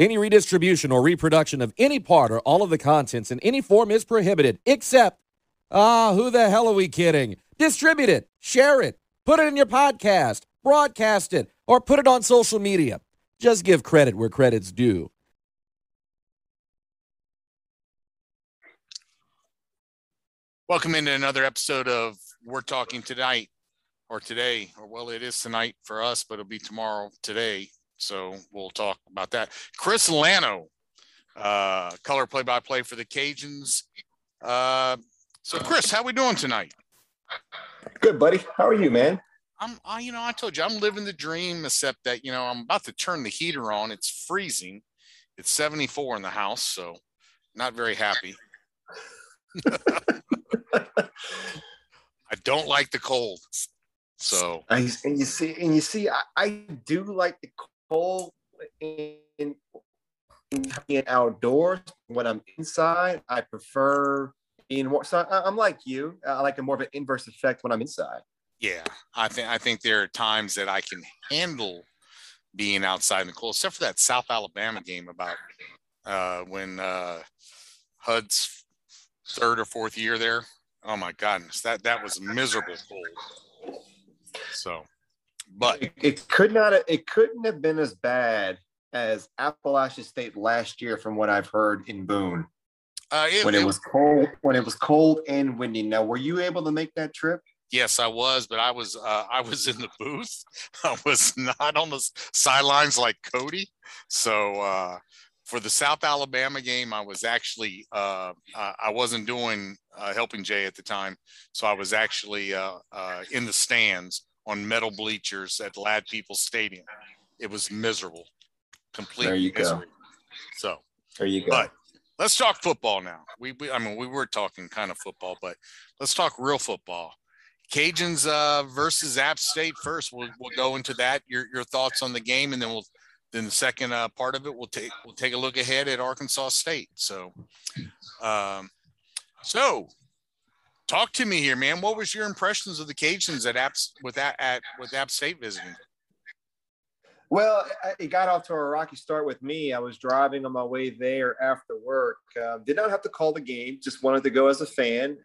Any redistribution or reproduction of any part or all of the contents in any form is prohibited, except, ah, who the hell are we kidding? Distribute it, share it, put it in your podcast, broadcast it, or put it on social media. Just give credit where credit's due. Welcome into another episode of We're Talking Tonight, or today, or well, it is tonight for us, but it'll be tomorrow today. So we'll talk about that. Chris Lano, uh, color play-by-play for the Cajuns. Uh, so, Chris, how are we doing tonight? Good, buddy. How are you, man? I'm, I, you know, I told you I'm living the dream, except that you know I'm about to turn the heater on. It's freezing. It's 74 in the house, so not very happy. I don't like the cold. So I, and you see, and you see, I, I do like the cold in, in, outdoors. When I'm inside, I prefer being more. So I, I'm like you. I like a more of an inverse effect when I'm inside. Yeah, I think I think there are times that I can handle being outside in the cold, except for that South Alabama game about uh, when uh, HUD's third or fourth year there. Oh my goodness, that that was miserable cold. So, but it, it could not. It couldn't have been as bad as Appalachian State last year, from what I've heard in Boone. uh, it, when it it- was cold, when it was cold and windy. Now, were you able to make that trip? Yes, I was, but I was uh, I was in the booth. I was not on the sidelines like Cody. So uh, for the South Alabama game, I was actually uh, I I wasn't doing uh, helping Jay at the time, so I was actually uh, uh, in the stands on metal bleachers at Ladd-Peebles Stadium. It was miserable, complete There you go. misery. So There you go. But- let's talk football now. We, we I mean we were talking kind of football, but let's talk real football. Cajuns uh, versus App State first. We'll, we'll go into that. Your your thoughts on the game, and then we'll then the second uh, part of it we'll take we'll take a look ahead at Arkansas State. So, um, so talk to me here, man. What was your impressions of the Cajuns at Apps with that at with App State visiting? Well, it got off to a rocky start with me. I was driving on my way there after work. Uh, did not have to call the game. Just wanted to go as a fan,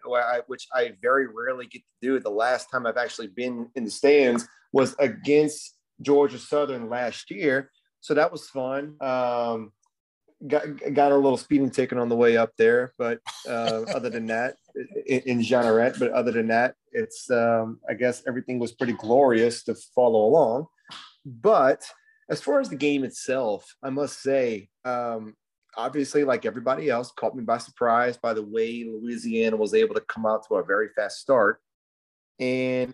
which I very rarely get to do. The last time I've actually been in the stands was against Georgia Southern last year, so that was fun. Um, got got a little speeding ticket on the way up there, but uh, other than that, in, in Jeanerette. But other than that, it's um, I guess everything was pretty glorious to follow along. But as far as the game itself, I must say, um, obviously, like everybody else, caught me by surprise by the way Louisiana was able to come out to a very fast start. And,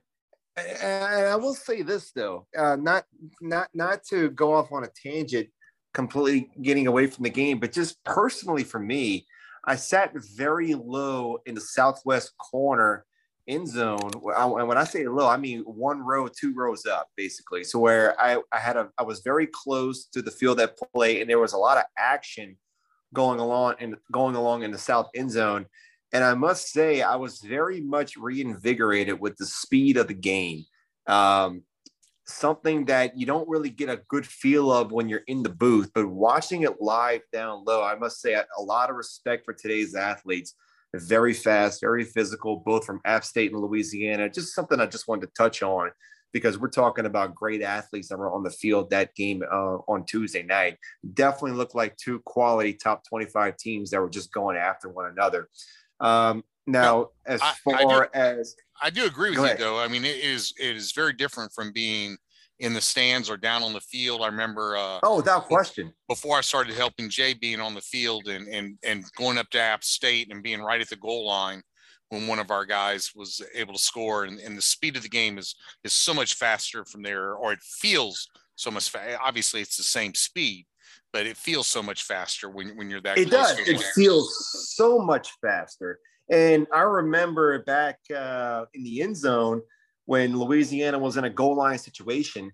and I will say this though, uh, not not not to go off on a tangent, completely getting away from the game, but just personally for me, I sat very low in the southwest corner end zone. And when I say low, I mean one row, two rows up, basically. So where I, I had a, I was very close to the field that play, and there was a lot of action going along and going along in the south end zone. And I must say, I was very much reinvigorated with the speed of the game. Um, something that you don't really get a good feel of when you're in the booth, but watching it live down low, I must say a lot of respect for today's athletes very fast, very physical, both from App State and Louisiana. Just something I just wanted to touch on because we're talking about great athletes that were on the field that game uh, on Tuesday night. Definitely looked like two quality top 25 teams that were just going after one another. Um, now, as I- I far as I do agree with Go you ahead. though. I mean, it is it is very different from being in the stands or down on the field. I remember uh, oh, without question, before I started helping Jay being on the field and and and going up to App State and being right at the goal line when one of our guys was able to score and, and the speed of the game is is so much faster from there or it feels so much fa- obviously it's the same speed but it feels so much faster when, when you're that it does. It feels so much faster. And I remember back uh, in the end zone when Louisiana was in a goal line situation,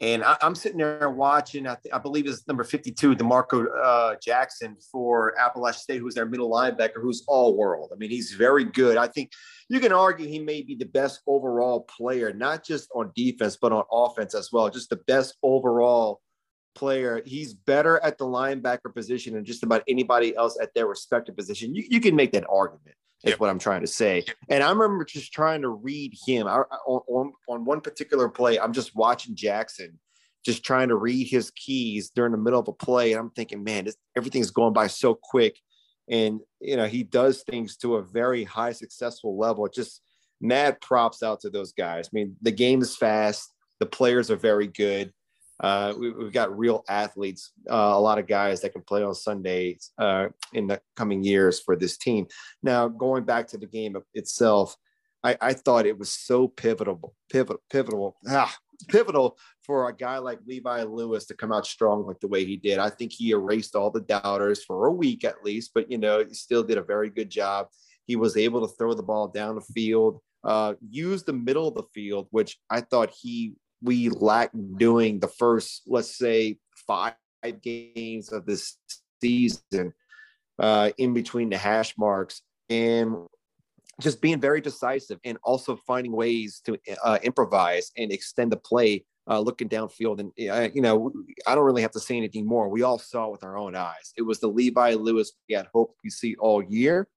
and I, I'm sitting there watching. I, th- I believe it's number 52, D'Marco uh, Jackson for Appalachian State, who's their middle linebacker, who's all world. I mean, he's very good. I think you can argue he may be the best overall player, not just on defense but on offense as well. Just the best overall player. He's better at the linebacker position than just about anybody else at their respective position. You, you can make that argument. Is yep. what I'm trying to say. And I remember just trying to read him I, on, on one particular play. I'm just watching Jackson, just trying to read his keys during the middle of a play. And I'm thinking, man, this, everything's going by so quick. And you know, he does things to a very high successful level. Just mad props out to those guys. I mean, the game is fast. The players are very good. Uh, we, have got real athletes, uh, a lot of guys that can play on Sundays uh, in the coming years for this team. Now, going back to the game itself, I, I thought it was so pivotal, pivotal, pivotal, ah, pivotal for a guy like Levi Lewis to come out strong like the way he did. I think he erased all the doubters for a week at least, but you know, he still did a very good job. He was able to throw the ball down the field, uh, use the middle of the field, which I thought he we lack doing the first, let's say, five games of this season uh, in between the hash marks and just being very decisive and also finding ways to uh, improvise and extend the play uh, looking downfield. And, you know, I don't really have to say anything more. We all saw with our own eyes. It was the Levi Lewis we had hoped we see all year.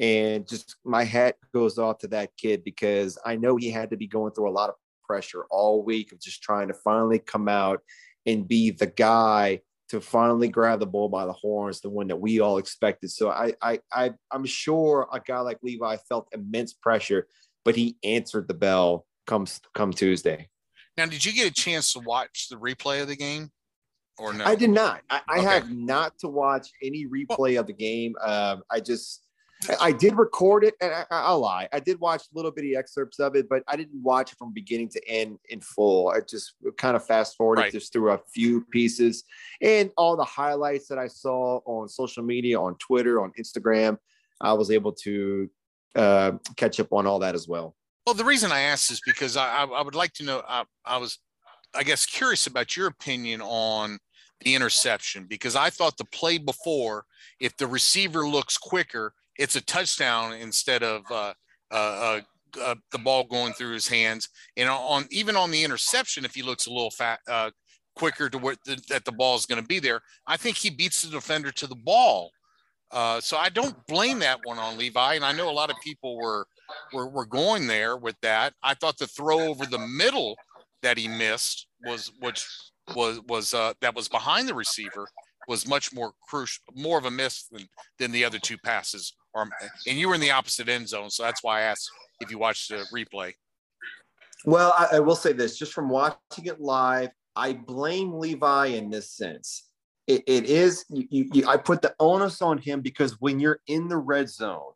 And just my hat goes off to that kid because I know he had to be going through a lot of pressure all week of just trying to finally come out and be the guy to finally grab the bull by the horns, the one that we all expected. So I, I, I I'm sure a guy like Levi felt immense pressure, but he answered the bell comes come Tuesday. Now, did you get a chance to watch the replay of the game? Or no? I did not. I, I okay. have not to watch any replay well, of the game. Um, I just I did record it, and I, will lie. I did watch little bitty excerpts of it, but I didn't watch it from beginning to end in full. I just kind of fast forwarded right. just through a few pieces and all the highlights that I saw on social media, on Twitter, on Instagram. I was able to uh, catch up on all that as well. Well, the reason I asked is because I, I would like to know. I, I was, I guess, curious about your opinion on the interception because I thought the play before, if the receiver looks quicker, it's a touchdown instead of uh, uh, uh, uh, the ball going through his hands. And on even on the interception, if he looks a little fat, uh, quicker to where the, that the ball is going to be there, I think he beats the defender to the ball. Uh, so I don't blame that one on Levi, and I know a lot of people were, were were going there with that. I thought the throw over the middle that he missed was which was was uh, that was behind the receiver was much more crucial, more of a miss than than the other two passes or and you were in the opposite end zone, so that's why I asked if you watched the replay. Well, I, I will say this: just from watching it live, I blame Levi in this sense. it, it is you, you, I put the onus on him because when you're in the red zone,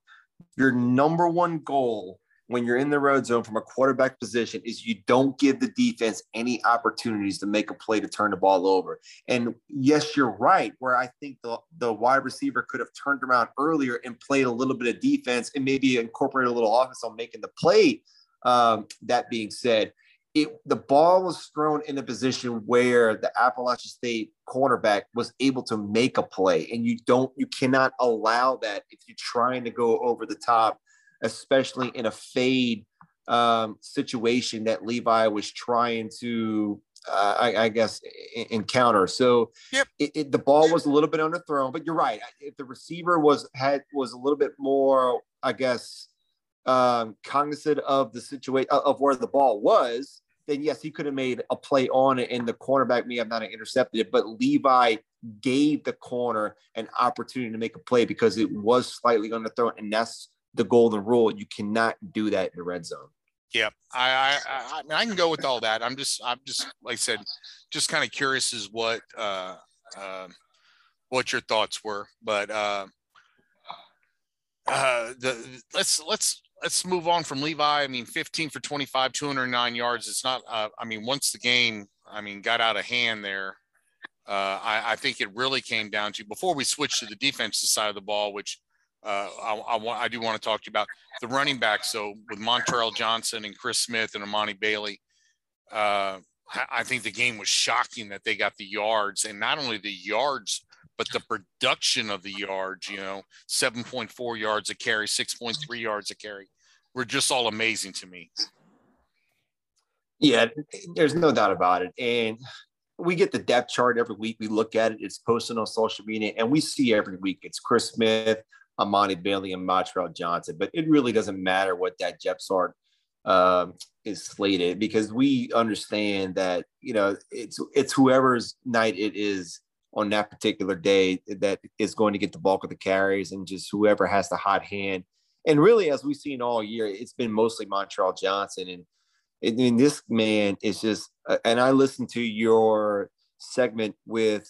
your number one goal when you're in the red zone from a quarterback position is you don't give the defense any opportunities to make a play to turn the ball over. And yes, you're right, where I think the, the wide receiver could have turned around earlier and played a little bit of defense and maybe incorporated a little offense on making the play. Um, that being said, it, the ball was thrown in a position where the Appalachian State cornerback was able to make a play, and you don't, you cannot allow that if you're trying to go over the top especially in a fade um, situation that Levi was trying to, uh, I, I, guess, encounter. So yep. it, it, the ball was a little bit underthrown, but you're right. If the receiver was had was a little bit more, I guess, um, cognizant of the situation of where the ball was, then yes, he could have made a play on it, and the cornerback may have not intercepted it. But Levi gave the corner an opportunity to make a play because it was slightly underthrown, and that's the golden rule. You cannot do that in the red zone. Yeah, I, I, I, mean, I can go with all that. I'm just, I'm just, like I said, just kind of curious as what, uh, uh, what your thoughts were. But uh, uh, the let's let's let's move on from Levi. I mean, 15 for 25, 209 yards. It's not. Uh, I mean, once the game, I mean, got out of hand there. Uh, I, I think it really came down to before we switched to the defensive side of the ball, which uh, I, I, want, I do want to talk to you about the running back. So with Montrell Johnson and Chris Smith and Emani Bailey, uh, I, I think the game was shocking that they got the yards and not only the yards, but the production of the yards, you know, 7.4 yards a carry, 6.3 yards a carry were just all amazing to me. Yeah, there's no doubt about it. And we get the depth chart every week. We look at it. It's posted on social media, and we see every week it's Chris Smith, Emani Bailey, and Montrell Johnson. But it really doesn't matter what that depth chart um, is slated because we understand that you know it's it's whoever's night it is on that particular day that is going to get the bulk of the carries and just whoever has the hot hand. And really, as we've seen all year, it's been mostly Montrell Johnson. And I mean, this man is just, uh, and I listened to your segment with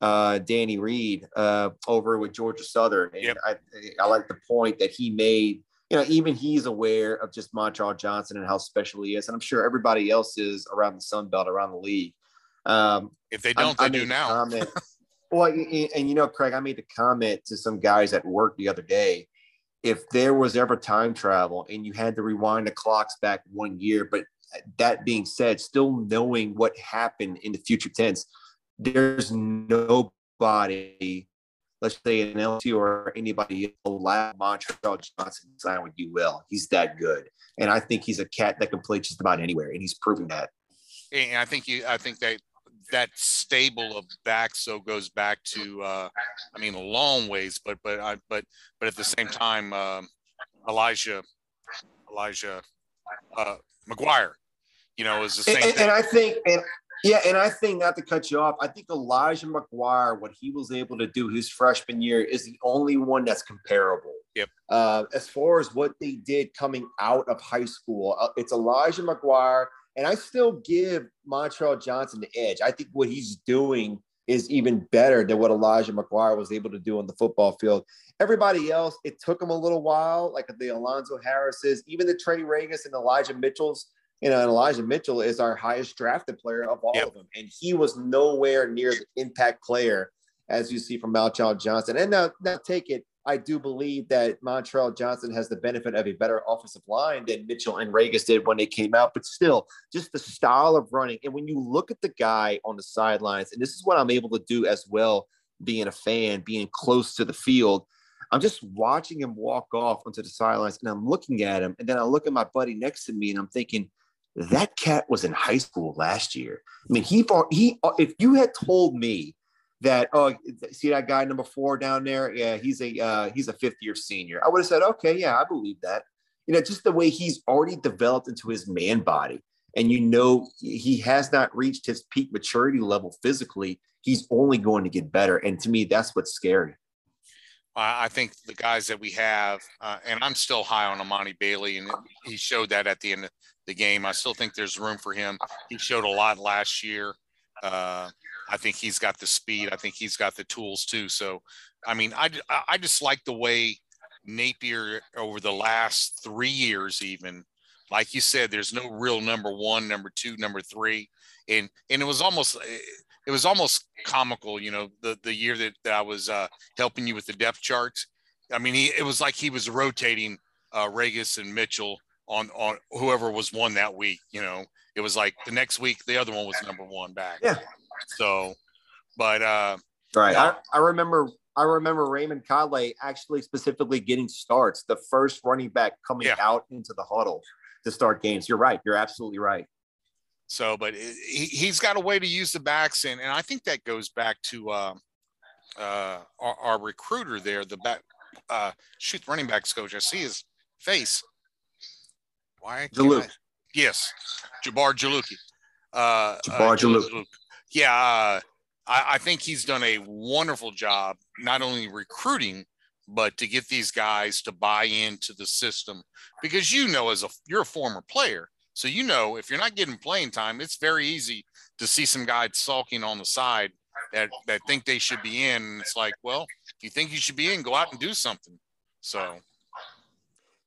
uh, Danny Reed uh, over with Georgia Southern. And yep. I, I like the point that he made. You know, even he's aware of just Montrell Johnson and how special he is. And I'm sure everybody else is around the Sun Belt, around the league. Um, if they don't, I, they I do now. Comment, well, and you know, Craig, I made a comment to some guys at work the other day. If there was ever time travel and you had to rewind the clocks back one year, but that being said, still knowing what happened in the future tense, there's nobody, let's say an LSU or anybody allowed Montrell Johnson to sign with you will. He's that good. And I think he's a cat that can play just about anywhere, and he's proven that. And I think you I think that that stable of backs so goes back to uh, I mean a long ways, but but I but but at the same time um, Elijah Elijah uh, McGuire, you know, is the same. And, and I think and yeah, and I think not to cut you off, I think Elijah McGuire, what he was able to do his freshman year, is the only one that's comparable. Yep. Uh, as far as what they did coming out of high school, uh, it's Elijah McGuire and I still give Montrell Johnson the edge. I think what he's doing is even better than what Elijah McGuire was able to do on the football field. Everybody else, it took him a little while, like the Alonzo Harris's, even the Trey Ragas and Elijah Mitchell's. You know, and Elijah Mitchell is our highest drafted player of all yep. of them. And he was nowhere near the impact player as you see from Montrell Johnson. And now, now take it I do believe that Montrell Johnson has the benefit of a better offensive line than Mitchell and Ragas did when they came out. But still, just the style of running. And when you look at the guy on the sidelines, and this is what I'm able to do as well, being a fan, being close to the field, I'm just watching him walk off onto the sidelines and I'm looking at him. And then I look at my buddy next to me and I'm thinking, that cat was in high school last year. I mean, he, he, if you had told me that oh see that guy number four down there? Yeah he's a uh, he's a fifth year senior. I would have said okay yeah i believe that. You know just the way he's already developed into his man body and you know he has not reached his peak maturity level physically he's only going to get better and to me that's what's scary. I think the guys that we have, uh, and I'm still high on Emani Bailey, and he showed that at the end the game. I still think there's room for him. He showed a lot last year. Uh, I think he's got the speed. I think he's got the tools too. So, I mean, I, I just like the way Napier over the last three years, even like you said, there's no real number one, number two, number three, and and it was almost it was almost comical, you know, the the year that, that I was uh, helping you with the depth charts. I mean, he it was like he was rotating uh, Ragas and Mitchell on on whoever was one that week. You know, it was like the next week the other one was number one back. Yeah, so, but uh, right, I, I remember I remember Raymond Calais actually specifically getting starts, the first running back coming yeah. out into the huddle to start games. You're right. You're absolutely right. So, but he, he's got a way to use the backs, and, and I think that goes back to uh, uh, our, our, recruiter there, the back, uh, shoot, running backs coach. I see his face. Why? Yes, Jabbar Juluke. Uh, Jabbar uh, Jaluki. Yeah, uh, I, I think he's done a wonderful job, not only recruiting, but to get these guys to buy into the system. Because you know as a you're a former player so you know if you're not getting playing time it's very easy to see some guys sulking on the side that that think they should be in. And it's like well if you think you should be in go out and do something. So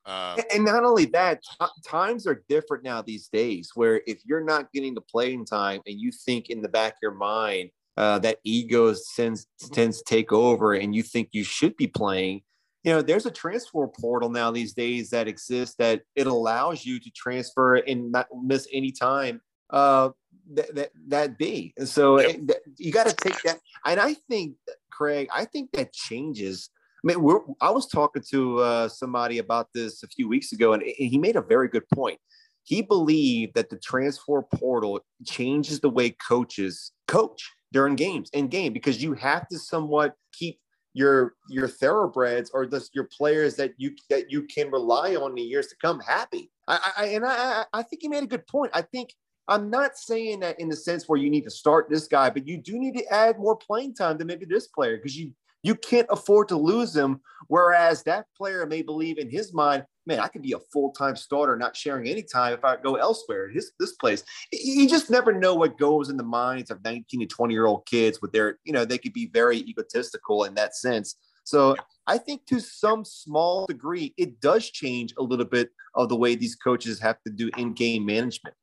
uh, and not only that, t- times are different now these days. Where if you're not getting the playing time, and you think in the back of your mind uh, that ego tends tends to take over, and you think you should be playing, you know, there's a transfer portal now these days that exists that it allows you to transfer and not miss any time uh, that, that that be. And so yep. it, you got to take that. And I think, Craig, I think that changes mean, we're, I was talking to uh, somebody about this a few weeks ago, and he made a very good point. he believed that the transfer portal changes the way coaches coach during games in game because you have to somewhat keep your your thoroughbreds or the, your players that you that you can rely on in the years to come happy. I, I and I I think he made a good point. I think I'm not saying that in the sense where you need to start this guy, but you do need to add more playing time to maybe this player because you you can't afford to lose him. Whereas that player may believe in his mind, man, I could be a full time starter, not sharing any time if I go elsewhere. His this place, you just never know what goes in the minds of 19 to 20 year old kids with their, you know, they could be very egotistical in that sense. So I think to some small degree, it does change a little bit of the way these coaches have to do in game management.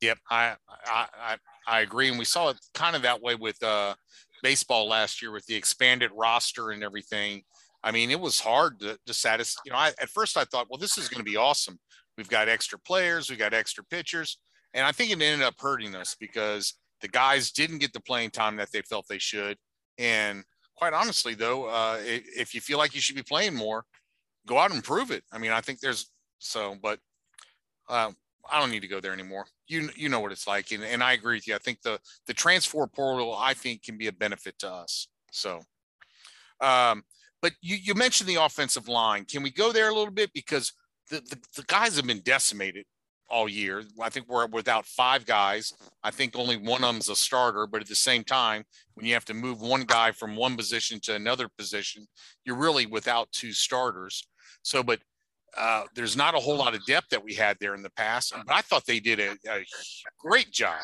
Yep, I, I I I agree, and we saw it kind of that way with uh, baseball last year with the expanded roster and everything. I mean, it was hard to, to satisfy. You know, I, at first I thought, well, this is going to be awesome. We've got extra players, we got extra pitchers, and I think it ended up hurting us because the guys didn't get the playing time that they felt they should. And quite honestly, though, uh, if you feel like you should be playing more, go out and prove it. I mean, I think there's so, but uh, I don't need to go there anymore. You you know what it's like, and, and I agree with you. I think the the transfer portal I think can be a benefit to us. So, um, but you you mentioned the offensive line. Can we go there a little bit because the the, the guys have been decimated all year. I think we're without five guys. I think only one of them's a starter, but at the same time, when you have to move one guy from one position to another position, you're really without two starters. So, but uh, there's not a whole lot of depth that we had there in the past, but I thought they did a, a great job.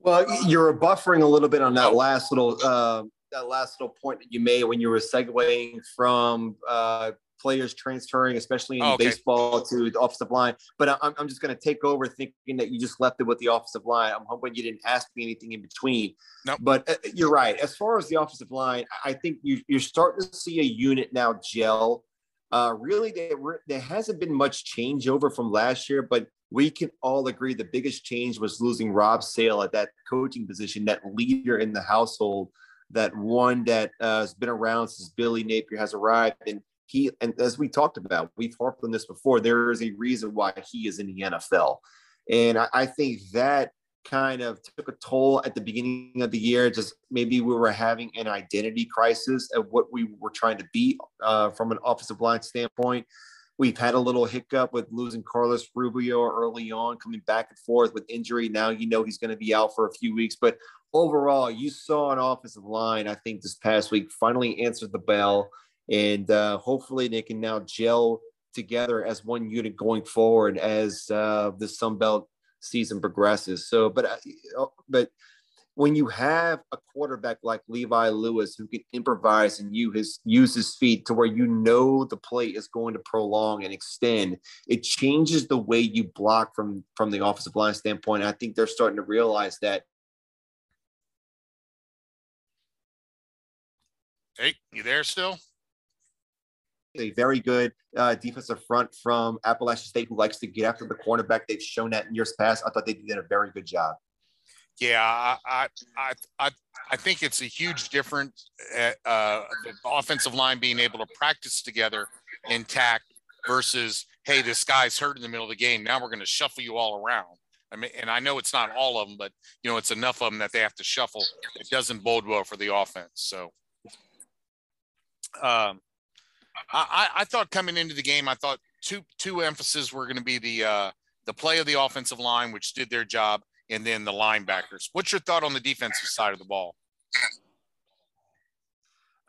Well, you're buffering a little bit on that last little uh, that last little point that you made when you were segueing from uh, players transferring, especially in oh, okay. baseball, to the offensive line. But I'm, I'm just going to take over thinking that you just left it with the offensive line. I'm hoping you didn't ask me anything in between. Nope. But uh, you're right. As far as the offensive line, I think you, you're starting to see a unit now gel. Uh, really, there, there hasn't been much changeover from last year, but we can all agree the biggest change was losing Rob Sale at that coaching position, that leader in the household, that one that uh, has been around since Billy Napier has arrived. And he and as we talked about, we've harped on this before. There is a reason why he is in the NFL, and I, I think that kind of took a toll at the beginning of the year. Just maybe we were having an identity crisis of what we were trying to be uh, from an offensive line standpoint. We've had a little hiccup with losing Carlos Rubio early on, coming back and forth with injury. Now you know he's going to be out for a few weeks, but overall, you saw an offensive line. I think this past week finally answered the bell and uh, hopefully they can now gel together as one unit going forward as uh, the Sun Belt season progresses. So, but uh, uh, but when you have a quarterback like Levi Lewis who can improvise and you his use his feet to where you know the play is going to prolong and extend, it changes the way you block from from the offensive line standpoint. I think they're starting to realize that. Hey, you there still? A very good uh, defensive front from Appalachian State who likes to get after the cornerback. They've shown that in years past. I thought they did a very good job. Yeah, I I I I think it's a huge difference. Uh, uh, the offensive line being able to practice together intact versus hey, this guy's hurt in the middle of the game. Now we're going to shuffle you all around. I mean, and I know it's not all of them, but you know it's enough of them that they have to shuffle. It doesn't bode well for the offense. So, um, I, I thought coming into the game, I thought two two emphases were going to be the uh, the play of the offensive line, which did their job, and then the linebackers. What's your thought on the defensive side of the ball?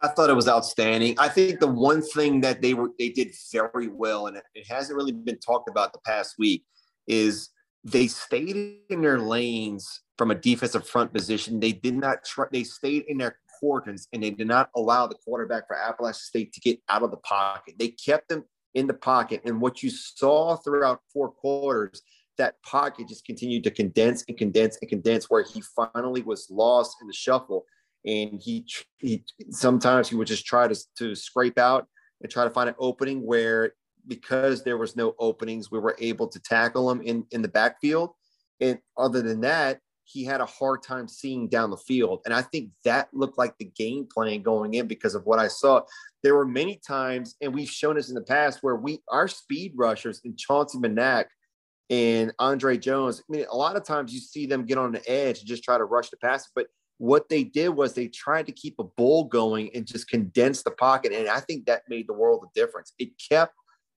I thought it was outstanding. I think the one thing that they were they did very well, and it hasn't really been talked about the past week, is they stayed in their lanes from a defensive front position. They did not try. They stayed in their importance, and they did not allow the quarterback for Appalachian State to get out of the pocket. They kept them in the pocket, and what you saw throughout four quarters, that pocket just continued to condense and condense and condense, where he finally was lost in the shuffle, and he he sometimes he would just try to to scrape out and try to find an opening where because there was no openings, we were able to tackle him in in the backfield. And other than that, he had a hard time seeing down the field. And I think that looked like the game plan going in because of what I saw. There were many times, and we've shown this in the past, where we our speed rushers and Chauncey Manac and Andre Jones. I mean, a lot of times you see them get on the edge and just try to rush the pass, but what they did was they tried to keep a bull going and just condense the pocket. And I think that made the world of difference. It kept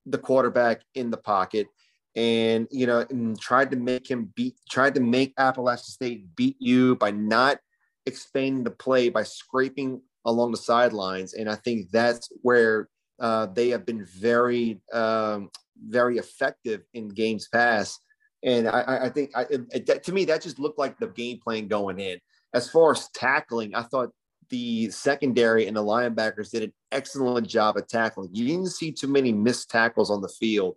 the quarterback in the pocket and you know and tried to make him beat tried to make Appalachian State beat you by not expanding the play by scraping along the sidelines. And I think that's where uh, they have been very um, very effective in games past. And I, I think I, it, to me that just looked like the game plan going in. As far as tackling I thought the secondary and the linebackers did an excellent job of tackling. You didn't see too many missed tackles on the field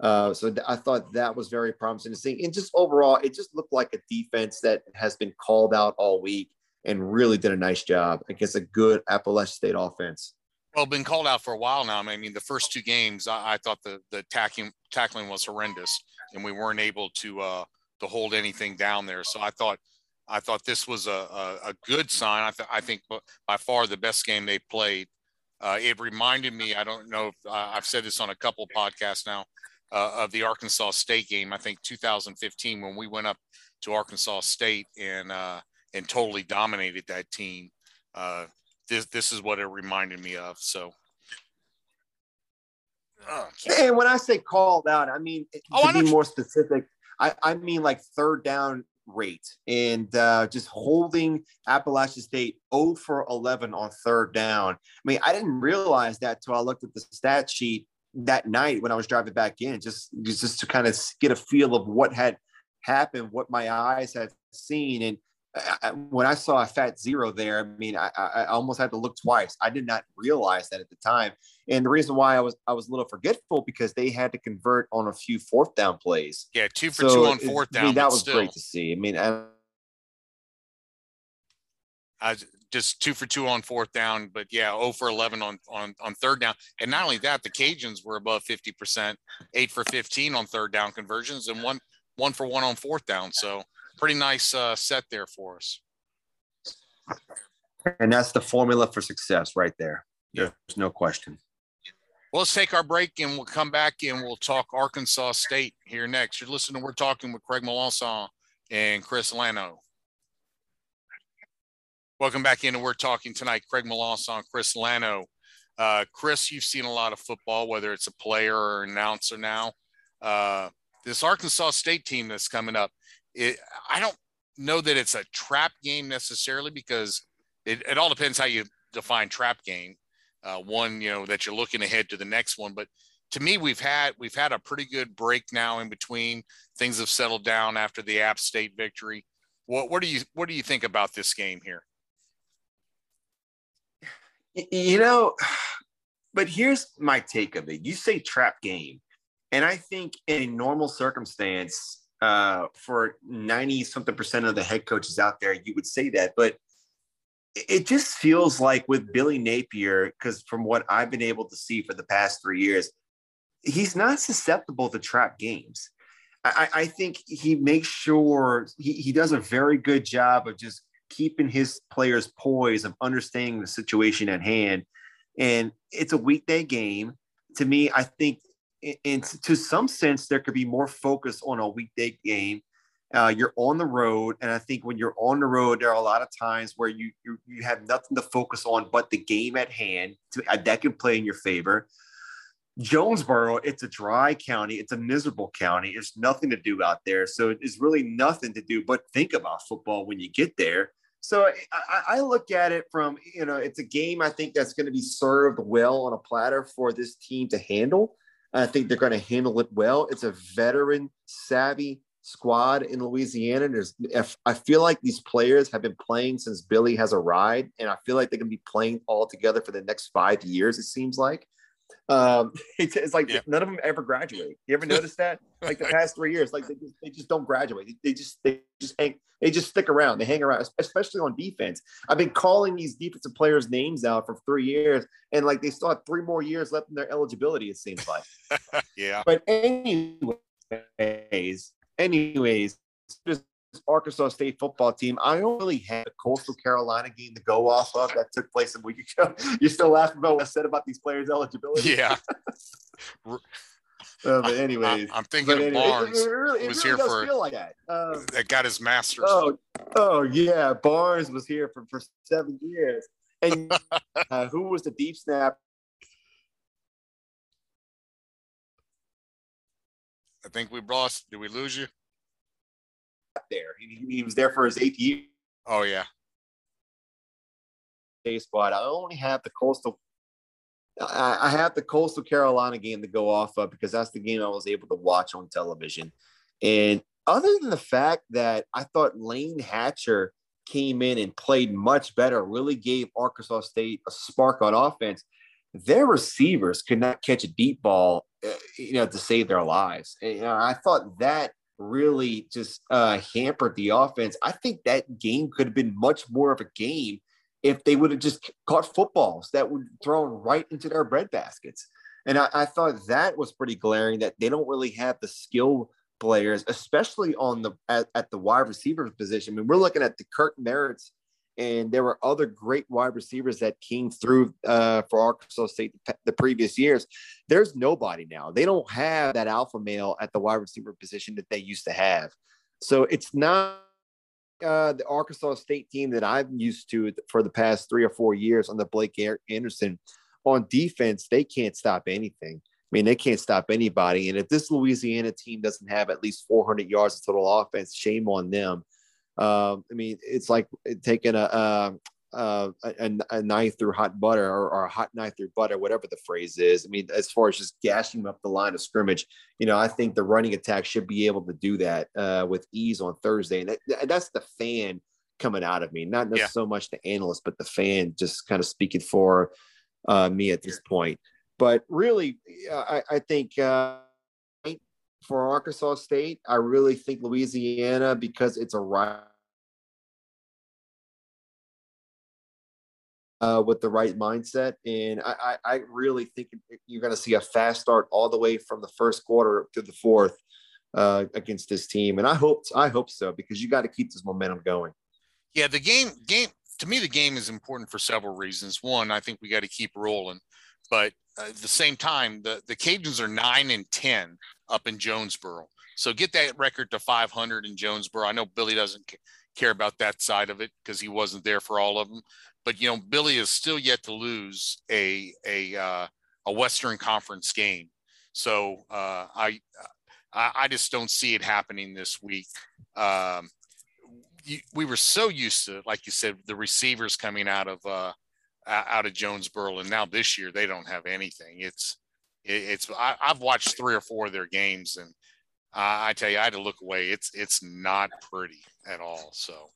uh, so th- I thought that was very promising to see. And just overall, it just looked like a defense that has been called out all week and really did a nice job against a good Appalachian State offense. Well, been called out for a while now. I mean, the first two games, I, I thought the the tackling tackling was horrendous, and we weren't able to uh, to hold anything down there. So I thought I thought this was a, a, a good sign. I, th- I think by far the best game they played. Uh, it reminded me. I don't know if uh, I've said this on a couple podcasts now uh, of the Arkansas State game. I think 2015 when we went up to Arkansas State and uh, and totally dominated that team. Uh, this this is what it reminded me of. So. and when I say called out, I mean oh, to be more specific, I, I mean like third down rate and uh, just holding Appalachian State 0 for 11 on third down. I mean, I didn't realize that till I looked at the stat sheet that night when I was driving back in, just just to kind of get a feel of what had happened, what my eyes had seen, and I, when I saw a fat zero there, I mean, I, I, almost had to look twice. I did not realize that at the time, and the reason why I was I was a little forgetful because they had to convert on a few fourth down plays. Yeah, two for so two on fourth down. I mean, that was still. great to see. I mean, I, I just two for two on fourth down, but yeah, 0 for 11 on, on, on third down. And not only that, the Cajuns were above 50%, eight for 15 on third down conversions and one, one for one on fourth down. So pretty nice uh, set there for us. And that's the formula for success right there. There's no question. Well, let's take our break and we'll come back and we'll talk Arkansas State here next. You're listening. We're talking with Craig Melanson and Chris Lano. Welcome back in, and we're talking tonight. Craig Melanson, Chris Lano. Uh, Chris, you've seen a lot of football, whether it's a player or announcer now. Uh, this Arkansas State team that's coming up, it, I don't know that it's a trap game necessarily because it, it all depends how you define trap game. Uh, one, you know, that you're looking ahead to the next one, but to me, we've had we've had a pretty good break now in between. Things have settled down after the App State victory. What what do you what do you think about this game here? You know, but here's my take of it. You say trap game, and I think in a normal circumstance, uh, for 90 something percent of the head coaches out there, you would say that. But it just feels like with Billy Napier, because from what I've been able to see for the past three years, he's not susceptible to trap games. I, I think he makes sure he, he does a very good job of just keeping his players poised of understanding the situation at hand. And it's a weekday game. To me, I think, and to some sense, there could be more focus on a weekday game. Uh, you're on the road, and I think when you're on the road, there are a lot of times where you you, you have nothing to focus on but the game at hand. To, uh, that can play in your favor. Jonesboro, it's a dry county. It's a miserable county. There's nothing to do out there. So it's really nothing to do but think about football when you get there. So I, I, look at it from, you know, it's a game I think that's going to be served well on a platter for this team to handle. I think they're going to handle it well. It's a veteran savvy squad in Louisiana. There's, I feel like these players have been playing since Billy has arrived, and I feel like they're going to be playing all together for the next five years. It seems like. Um, it's, it's like yeah. none of them ever graduate. You ever notice that? Like the past three years, like they just, they just don't graduate. They just they just hang they just stick around. They hang around, especially on defense. I've been calling these defensive players' names out for three years, and like they still have three more years left in their eligibility. It seems like. yeah. But anyways, anyways, just Arkansas State football team, I really have a Coastal Carolina game to go off of that took place a week ago. You're still laughing about what I said about these players' eligibility. Yeah. uh, but anyways, I, am thinking of anyway, Barnes. It, it really, it was really here for- feel like that. Um, that got his master's. oh, oh yeah, Barnes was here for, for seven years, and uh, who was the deep snap? I think we lost. Did we lose you? There, he, he was there for his eighth year. Oh yeah. day spot. I only have the coastal. I, I have the coastal Carolina game to go off of because that's the game I was able to watch on television. And other than the fact that I thought Layne Hatcher came in and played much better, really gave Arkansas State a spark on offense. Their receivers could not catch a deep ball, uh, you know, to save their lives. And, you know, I thought that really just uh, hampered the offense. I think that game could have been much more of a game if they would have just caught footballs that would thrown right into their bread baskets. And I, I, thought that was pretty glaring that they don't really have the skill players, especially on the at, at the wide receiver position. I mean, we're looking at the Kirk Merritts, and there were other great wide receivers that came through uh, for Arkansas State the, previous years. There's nobody now. They don't have that alpha male at the wide receiver position that they used to have. So it's not uh, the Arkansas State team that I'm used to for the past three or four years under Blake Anderson. On defense, they can't stop anything. I mean, they can't stop anybody. And if this Louisiana team doesn't have at least 400 yards of total offense, shame on them. Um, I mean, it's like taking a, a, a, a knife through hot butter or, or, a hot knife through butter, whatever the phrase is. I mean, as far as just gashing up the line of scrimmage, you know, I think the running attack should be able to do that uh, with ease on Thursday. And that, that's the fan coming out of me, not yeah. so much the analyst, but the fan just kind of speaking for uh, me at this point. But really, I, I think uh, for Arkansas State, I really think Louisiana because it's a right uh, with the right mindset, and I, I, I really think you're going to see a fast start all the way from the first quarter to the fourth uh, against this team, and I hope I hope so because you got to keep this momentum going. Yeah, the game game to me the game is important for several reasons. One, I think we got to keep rolling, but uh, at the same time, the the Cajuns are nine and ten up in Jonesboro. So get that record to 500 in Jonesboro. I know Billy doesn't care about that side of it because he wasn't there for all of them. But you know, Billy is still yet to lose a a uh, a Western Conference game. So uh, I I just don't see it happening this week. Um, we were so used to, like you said, the receivers coming out of uh, out of Jonesboro, and now this year they don't have anything. It's it's I, have watched three or four of their games, and uh, I tell you, I had to look away. It's it's not pretty at all. So,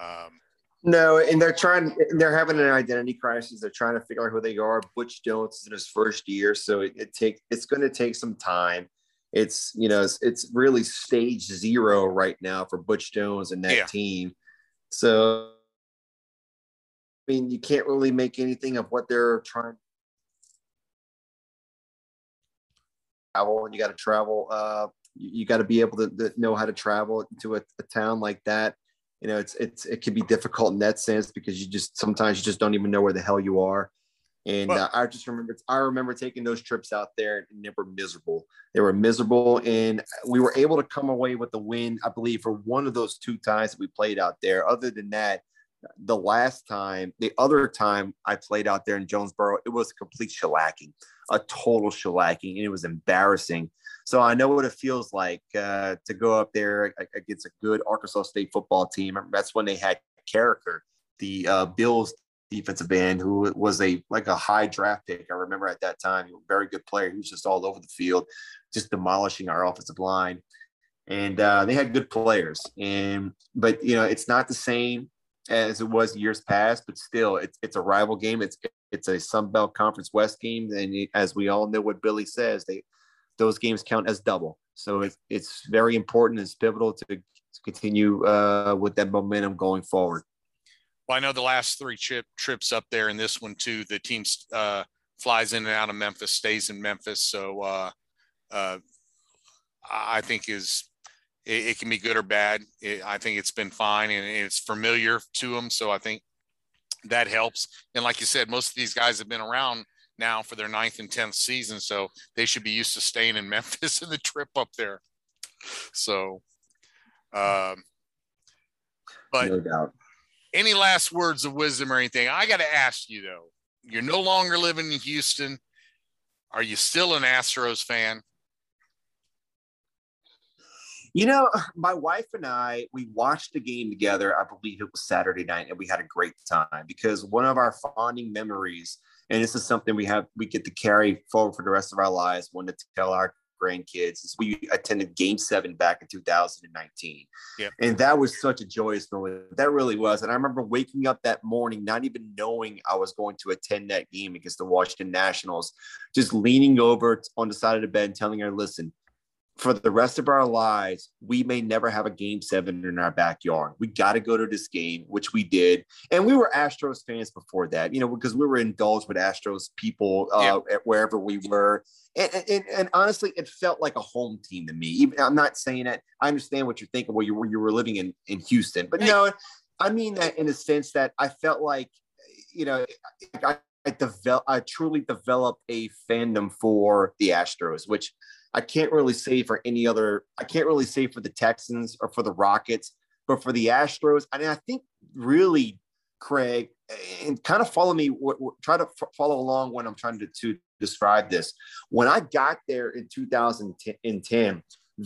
um, no, and they're trying. They're having an identity crisis. They're trying to figure out who they are. Butch Jones is in his first year, so it, it take it's going to take some time. It's you know it's, it's, really stage zero right now for Butch Jones and that yeah. team. So, I mean, you can't really make anything of what they're trying travel and you got to travel uh, you, you got to be able to, to, know how to travel to a, a, town like that. You know it's it's it can be difficult in that sense because you just sometimes you just don't even know where the hell you are. And well, uh, i just remember i remember taking those trips out there and they were miserable. They were miserable and we were able to come away with the win i believe for one of those two times that we played out there. Other than that the last time, the other time I played out there in Jonesboro, it was a complete shellacking, a total shellacking, and it was embarrassing. So I know what it feels like uh, to go up there against a good Arkansas State football team. That's when they had Carriker, the uh, Bills defensive end, who was a like a high draft pick. I remember at that time, very good player. He was just all over the field, just demolishing our offensive line. And uh, they had good players, and but you know it's not the same as it was years past, but still, it's it's a rival game. It's it's a Sun Belt Conference West game, and as we all know, what Billy says, they those games count as double. So it's it's very important. It's pivotal to, to continue uh, with that momentum going forward. Well, I know the last three trip trips up there, and this one too. The team uh, flies in and out of Memphis, stays in Memphis. So uh, uh, I think is it, it can be good or bad. It, I think it's been fine and it's familiar to them. So I think that helps. And like you said, most of these guys have been around now for their ninth and tenth season, so they should be used to staying in Memphis and the trip up there. So, um, but no doubt. Any last words of wisdom or anything? I got to ask you though. You're no longer living in Houston. Are you still an Astros fan? You know, my wife and I, we watched the game together. I believe it was Saturday night, and we had a great time because one of our fonding memories, and this is something we have, we get to carry forward for the rest of our lives, one to tell our grandkids, is we attended game seven back in 2019. Yep. And that was such a joyous moment. That really was. And I remember waking up that morning, not even knowing I was going to attend that game against the Washington Nationals, just leaning over on the side of the bed and telling her, listen, for the rest of our lives, we may never have a game seven in our backyard. We got to go to this game, which we did. And we were Astros fans before that, you know, because we were indulged with Astros people uh, yeah. wherever we were. And, and, and, honestly, it felt like a home team to me. Even, I'm not saying that. I understand what you're thinking. Well, you were, you were living in, in Houston, but no, I mean that in a sense that I felt like, you know, I, I, develop, I truly developed a fandom for the Astros, which – I can't really say for any other. I can't really say for the Texans or for the Rockets, but for the Astros, I and I think really, Craig, and kind of follow me. Try to follow along when I'm trying to, to describe this. When I got there in 2010,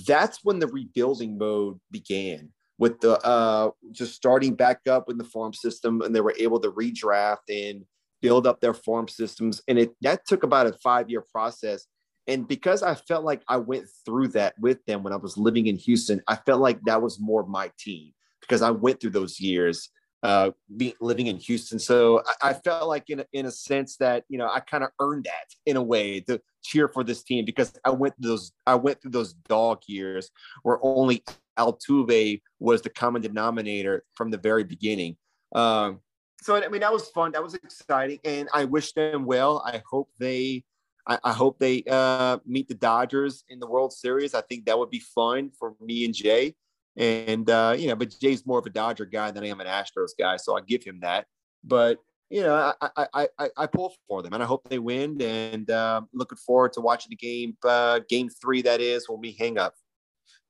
that's when the rebuilding mode began with the uh, just starting back up in the farm system, and they were able to redraft and build up their farm systems, and it that took about a five year process and because I felt like I went through that with them when I was living in Houston, I felt like that was more my team because I went through those years uh, being living in Houston. So I, I, felt like in a, in a sense that you know I kind of earned that in a way to cheer for this team because I went through those I went through those dog years where only Altuve was the common denominator from the very beginning. Um, so I mean that was fun. That was exciting, and I wish them well. I hope they I, I hope they uh, meet the Dodgers in the World Series. I think that would be fun for me and Jay. And uh, you know, but Jay's more of a Dodger guy than I am an Astros guy, so I give him that. But you know, I I I, I pull for them, and I hope they win. And uh, looking forward to watching the game, uh, game three that is when we hang up.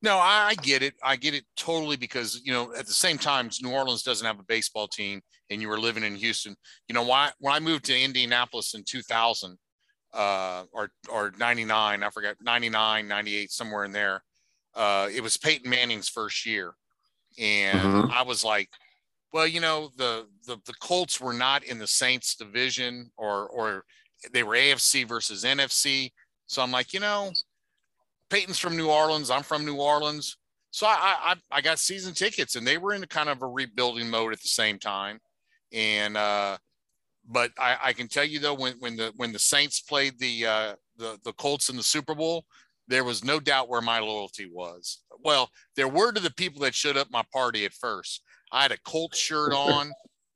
No, I get it. I get it totally because you know at the same time, New Orleans doesn't have a baseball team, and you were living in Houston. You know why? When I moved to Indianapolis in 2000, uh, or or 99, I forgot 99, 98, somewhere in there. Uh, it was Peyton Manning's first year, and mm-hmm. I was like, well, you know, the, the the Colts were not in the Saints division, or or they were AFC versus NFC. So I'm like, you know, Peyton's from New Orleans. I'm from New Orleans. So I, I I got season tickets, and they were in kind of a rebuilding mode at the same time. And uh, but I, I, can tell you though, when when the when the Saints played the uh, the the Colts in the Super Bowl, there was no doubt where my loyalty was. Well, there were to the people that showed up my party at first. I had a Colts shirt on,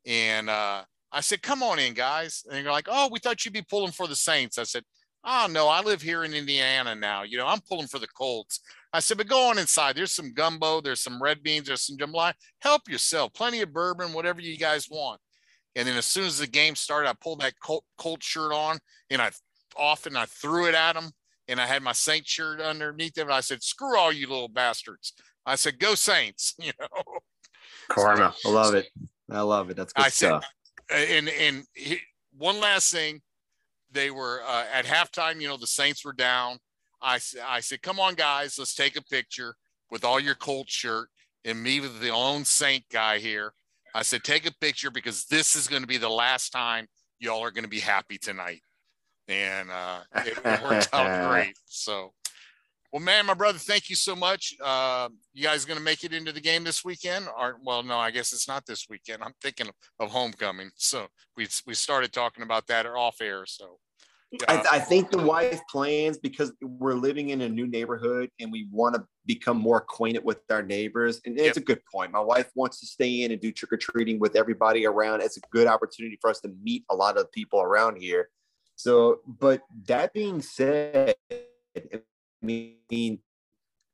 and uh, I said, "Come on in, guys." And they're like, "Oh, we thought you'd be pulling for the Saints." I said, "Oh no, I live here in Indiana now. You know, I'm pulling for the Colts." I said, "But go on inside. There's some gumbo. There's some red beans. There's some jambalaya. Help yourself. Plenty of bourbon, whatever you guys want." And then as soon as the game started, I pulled that Colt, Colt shirt on and I often I threw it at them and I had my Saint shirt underneath it. And I said, screw all you little bastards. I said, go Saints, you know. Karma. I love it. I love it. That's good I stuff. Said, and, and one last thing, they were uh, at halftime, you know, the Saints were down. I, I said, come on, guys, let's take a picture with all your Colt shirt and me with the own Saint guy here. I said, take a picture because this is going to be the last time y'all are going to be happy tonight. And uh, it, worked out great. So, well, man, my brother, thank you so much. Uh, you guys going to make it into the game this weekend? Or, well, no, I guess it's not this weekend. I'm thinking of homecoming. So we we started talking about that off air. So I, I, think the wife plans because we're living in a new neighborhood and we want to become more acquainted with our neighbors. And it's yep. a good point. My wife wants to stay in and do trick or treating with everybody around. It's a good opportunity for us to meet a lot of people around here. So, but that being said, I mean,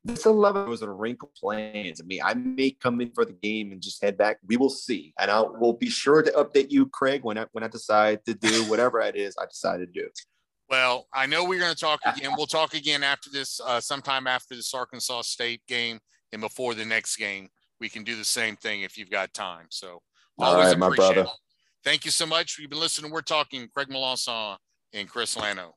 this 11 was a wrinkle plans. I mean, I may come in for the game and just head back. We will see, and I will be sure to update you, Craig, when I when I decide to do whatever it is I decide to do. Well, I know we're going to talk again. We'll talk again after this, uh, sometime after this Arkansas State game and before the next game. We can do the same thing if you've got time. So always All right, my brother. it. Thank you so much. You've been listening. We're talking Craig Melanson and Chris Lano.